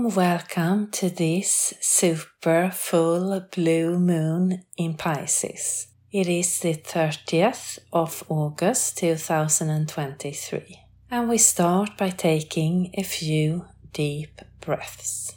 warm welcome to this super full blue moon in Pisces. It is the 30th of August 2023, and we start by taking a few deep breaths.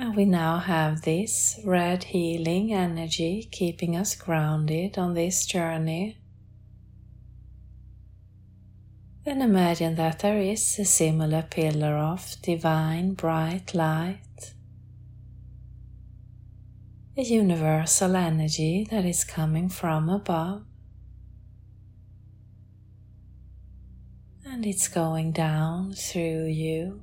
And we now have this red healing energy keeping us grounded on this journey. Then imagine that there is a similar pillar of divine bright light, a universal energy that is coming from above. And it's going down through you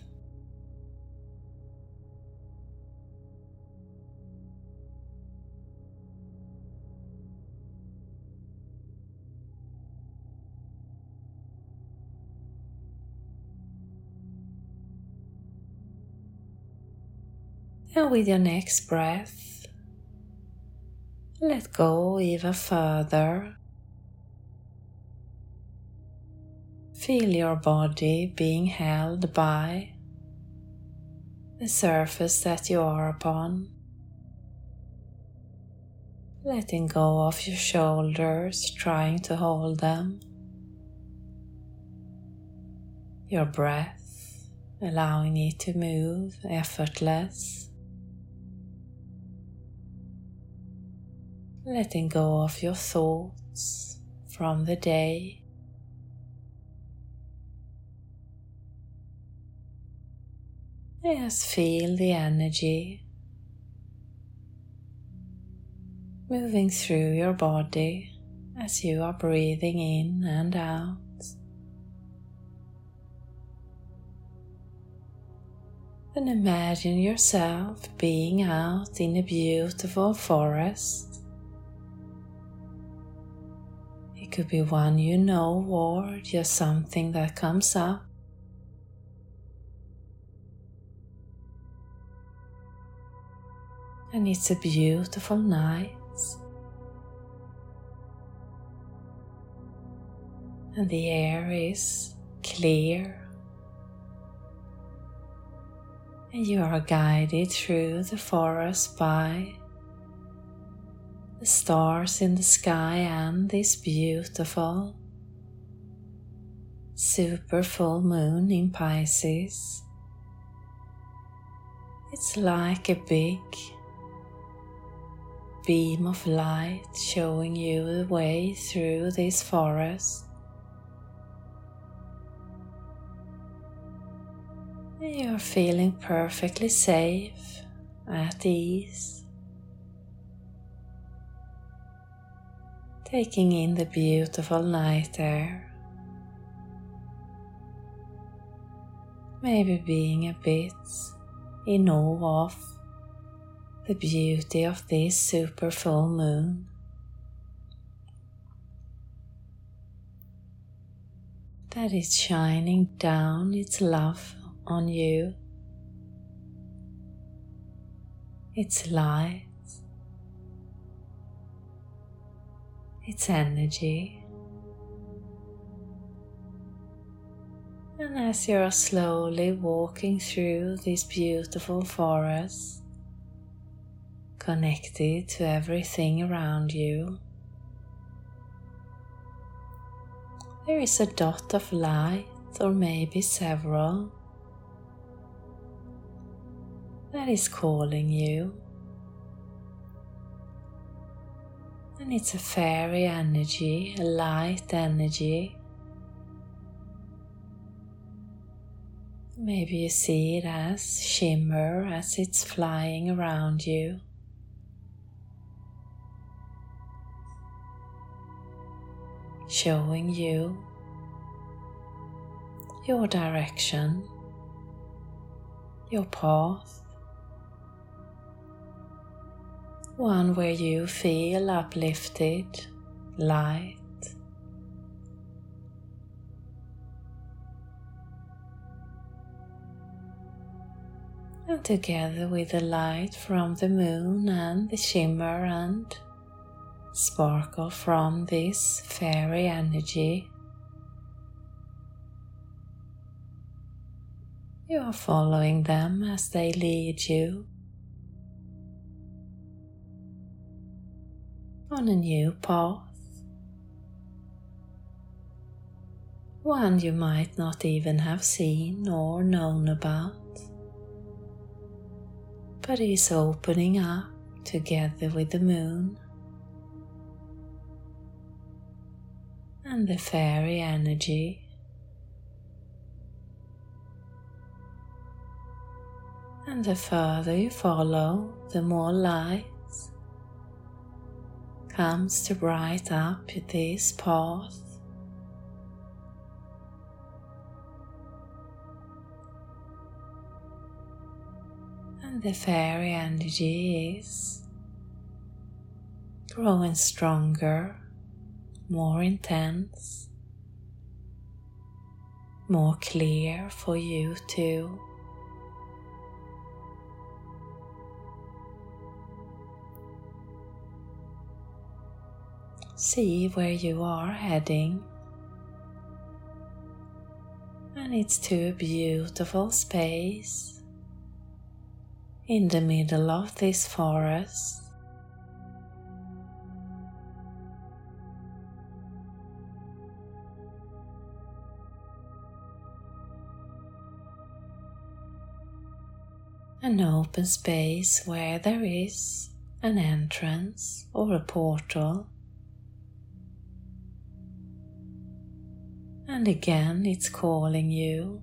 With your next breath, let go even further. Feel your body being held by the surface that you are upon. Letting go of your shoulders, trying to hold them. Your breath, allowing it to move effortless. Letting go of your thoughts from the day. Just feel the energy moving through your body as you are breathing in and out. And imagine yourself being out in a beautiful forest could be one you know or just something that comes up. And it's a beautiful night. And the air is clear. And you are guided through the forest by the stars in the sky and this beautiful super full moon in Pisces. It's like a big beam of light showing you the way through this forest. You're feeling perfectly safe, at ease. Taking in the beautiful night air. Maybe being a bit in awe of the beauty of this super full moon. That is shining down its love on you, its light, its energy. And as you are slowly walking through this beautiful forest, connected to everything around you, there is a dot of light, or maybe several, that is calling you. And it's a fairy energy, a light energy Maybe you see it as shimmer as it's flying around you. Showing you your direction, your path, one where you feel uplifted, light. And together with the light from the moon and the shimmer and sparkle from this fairy energy, you are following them as they lead you on a new path. One you might not even have seen or known about but is opening up together with the moon and the fairy energy. And the further you follow, the more light comes to bright up this path. And the fairy energy is growing stronger, more intense, more clear for you too. See where you are heading, and it's to a beautiful space in the middle of this forest. An open space where there is an entrance or a portal. And again, it's calling you,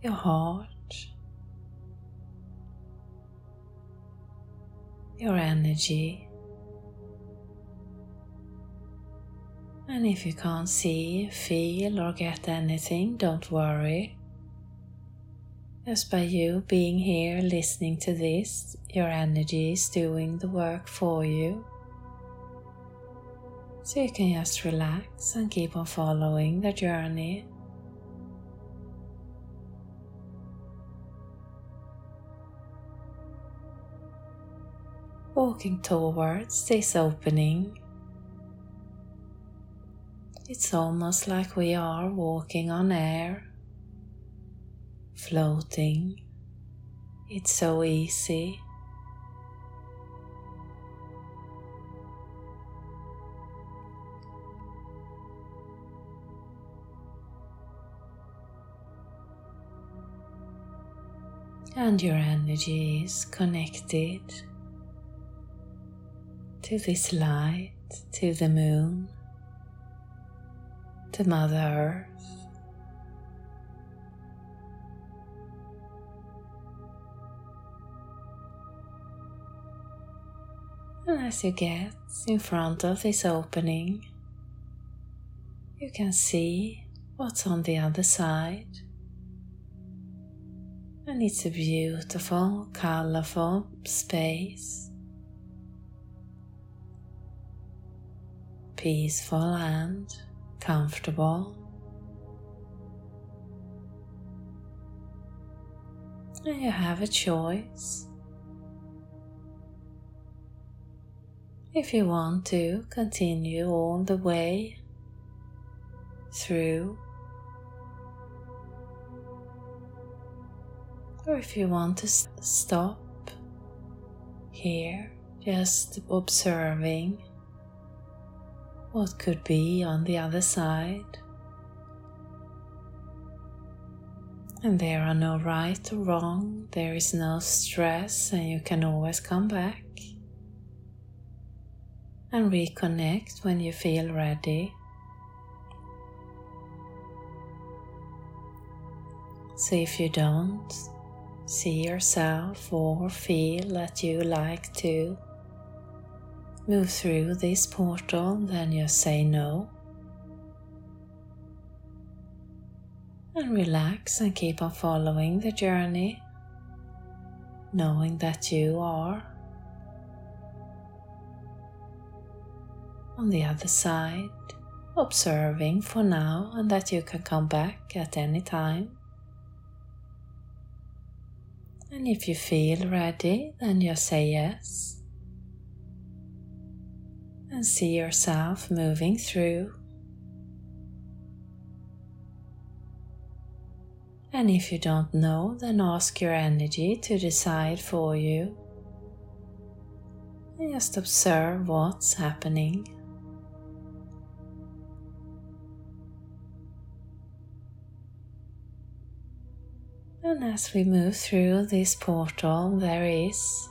your heart your energy. And if you can't see, feel, or get anything, don't worry. Just by you being here listening to this, your energy is doing the work for you. So you can just relax and keep on following the journey walking towards this opening. It's almost like we are walking on air, floating. It's so easy. And your energy is connected to this light, to the moon, to Mother Earth. And as you get in front of this opening, you can see what's on the other side. And it's a beautiful, colorful space. Peaceful and comfortable. And you have a choice. If you want to continue all the way through, or if you want to stop here, just observing what could be on the other side. And there are no right or wrong, there is no stress, and you can always come back and reconnect when you feel ready. So, if you don't see yourself or feel that you like to move through this portal, then you say no. And relax and keep on following the journey, knowing that you are on the other side, observing for now, and that you can come back at any time. And if you feel ready, then you say yes. And see yourself moving through. And if you don't know, then ask your energy to decide for you. And just observe what's happening. And as we move through this portal, there is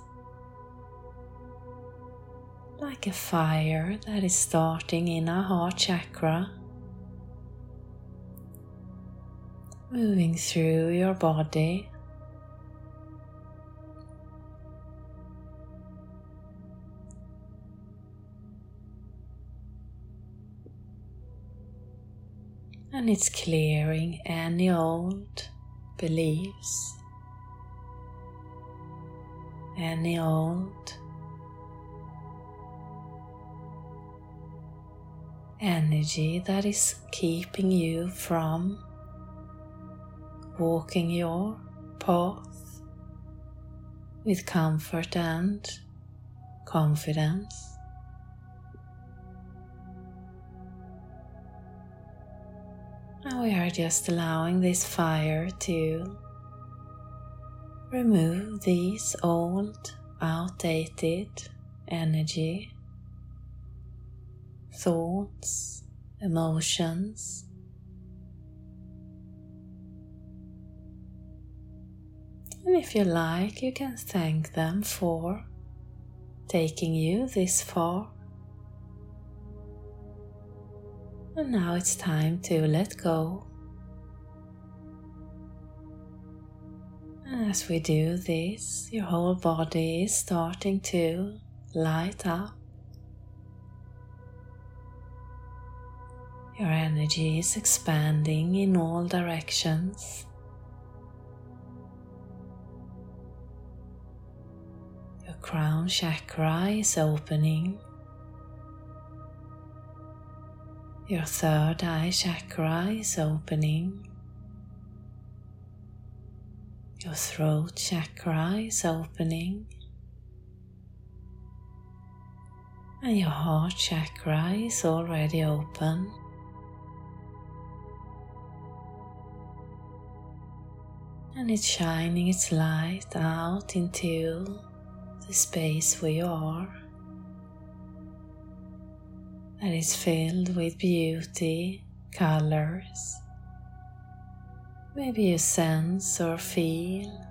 like a fire that is starting in our heart chakra, moving through your body. And it's clearing any old beliefs, any old energy that is keeping you from walking your path with comfort and confidence. And we are just allowing this fire to remove these old, outdated energy, thoughts, emotions. And if you like, you can thank them for taking you this far. And now it's time to let go. As we do this, your whole body is starting to light up. Your energy is expanding in all directions. Your crown chakra is opening. Your third eye chakra is opening. Your throat chakra is opening. And your heart chakra is already open. And it's shining its light out into the space where you are that is filled with beauty, colors. Maybe you sense or feel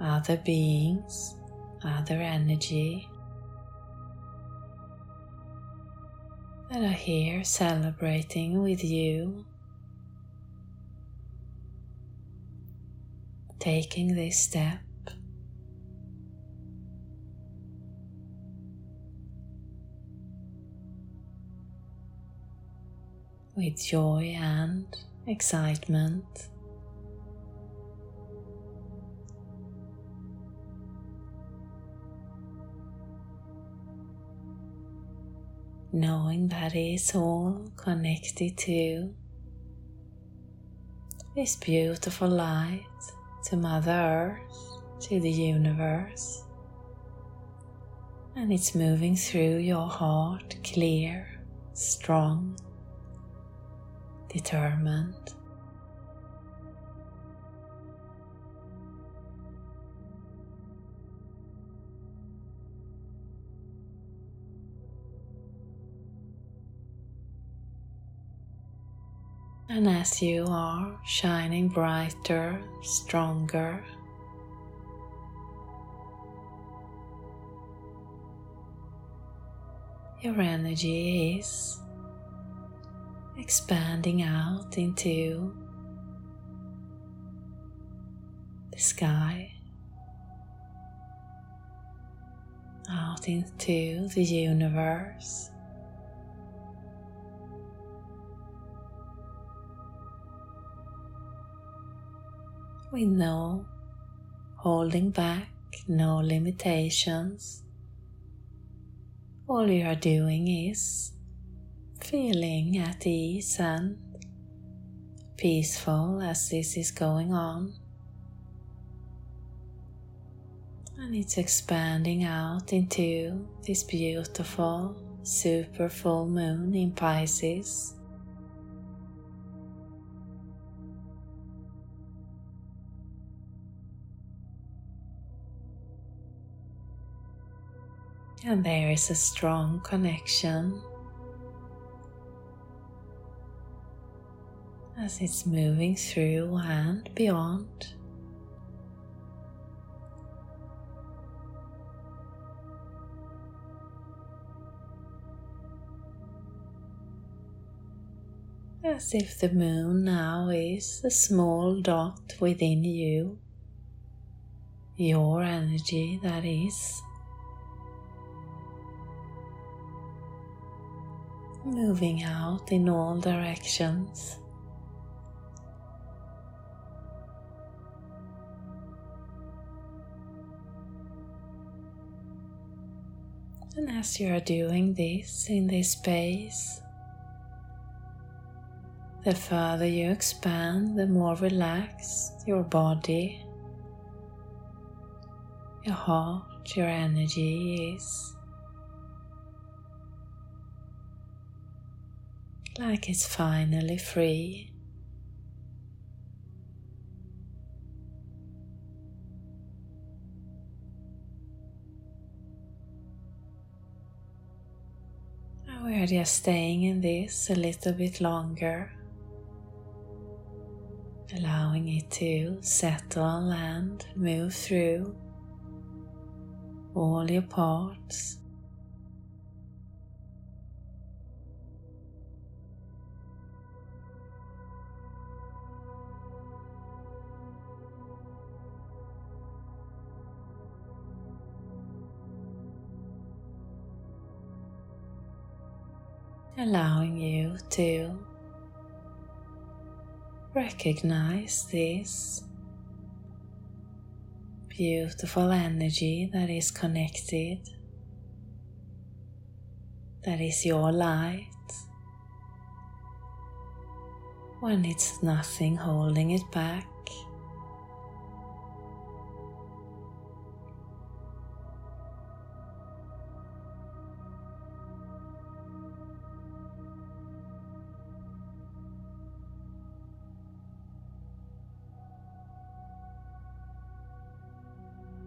other beings, other energy. That are here celebrating with you, taking this step with joy and excitement. Knowing that is all connected to this beautiful light, to Mother Earth, to the universe, and it's moving through your heart clear, strong, determined. And as you are shining brighter, stronger, your energy is expanding out into the sky, out into the universe. with no holding back, no limitations. All you are doing is feeling at ease and peaceful as this is going on. And it's expanding out into this beautiful super full moon in Pisces. and there is a strong connection as it's moving through and beyond. As if the moon now is a small dot within you, your energy that is. moving out in all directions. As you are doing this in this space, the further you expand, the more relaxed your body, your heart, your energy is. like it's finally free. We are just staying in this a little bit longer, allowing it to settle and move through all your parts. Allowing you to recognize this beautiful energy that is connected, that is your light, when it's nothing holding it back.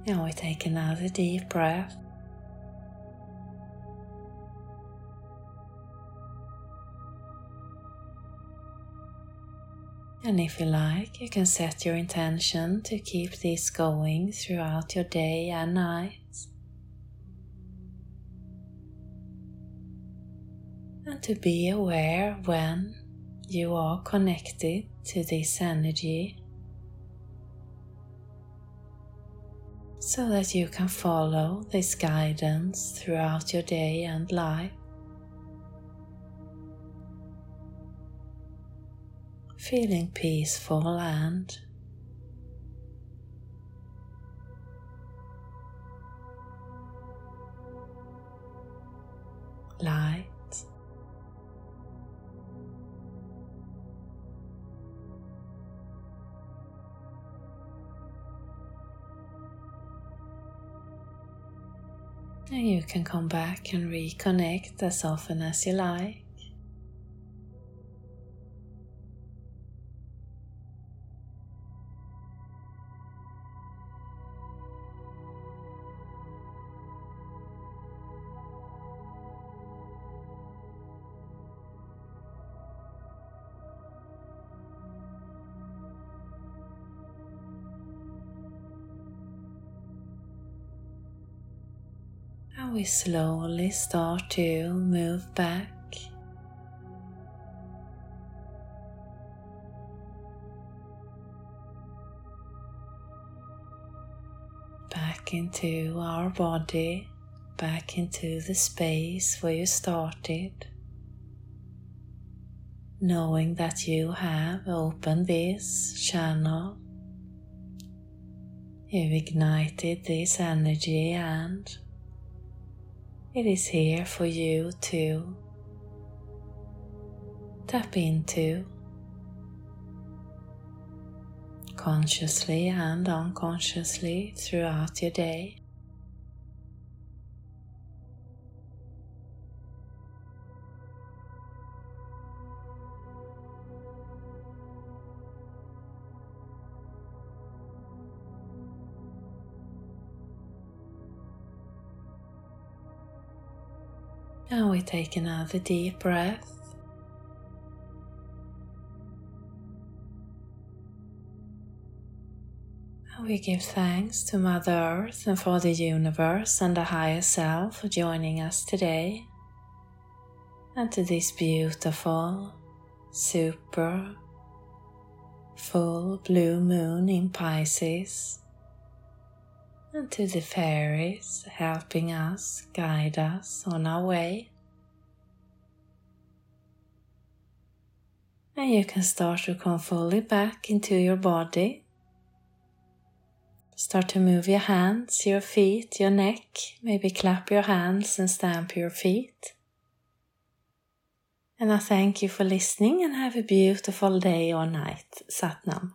Now we take another deep breath. And if you like, you can set your intention to keep this going throughout your day and night. And to be aware when you are connected to this energy so that you can follow this guidance throughout your day and life. Feeling peaceful and can come back and reconnect as often as you like. And we slowly start to move back. Back into our body, back into the space where you started, knowing that you have opened this channel You've ignited this energy and it is here for you to tap into consciously and unconsciously throughout your day. And we take another deep breath. And we give thanks to Mother Earth and for the universe and the higher self for joining us today. And to this beautiful, super, full blue moon in Pisces and to the fairies helping us guide us on our way. And you can start to come fully back into your body. Start to move your hands, your feet, your neck. Maybe clap your hands and stamp your feet. And I thank you for listening and have a beautiful day or night. Satnam.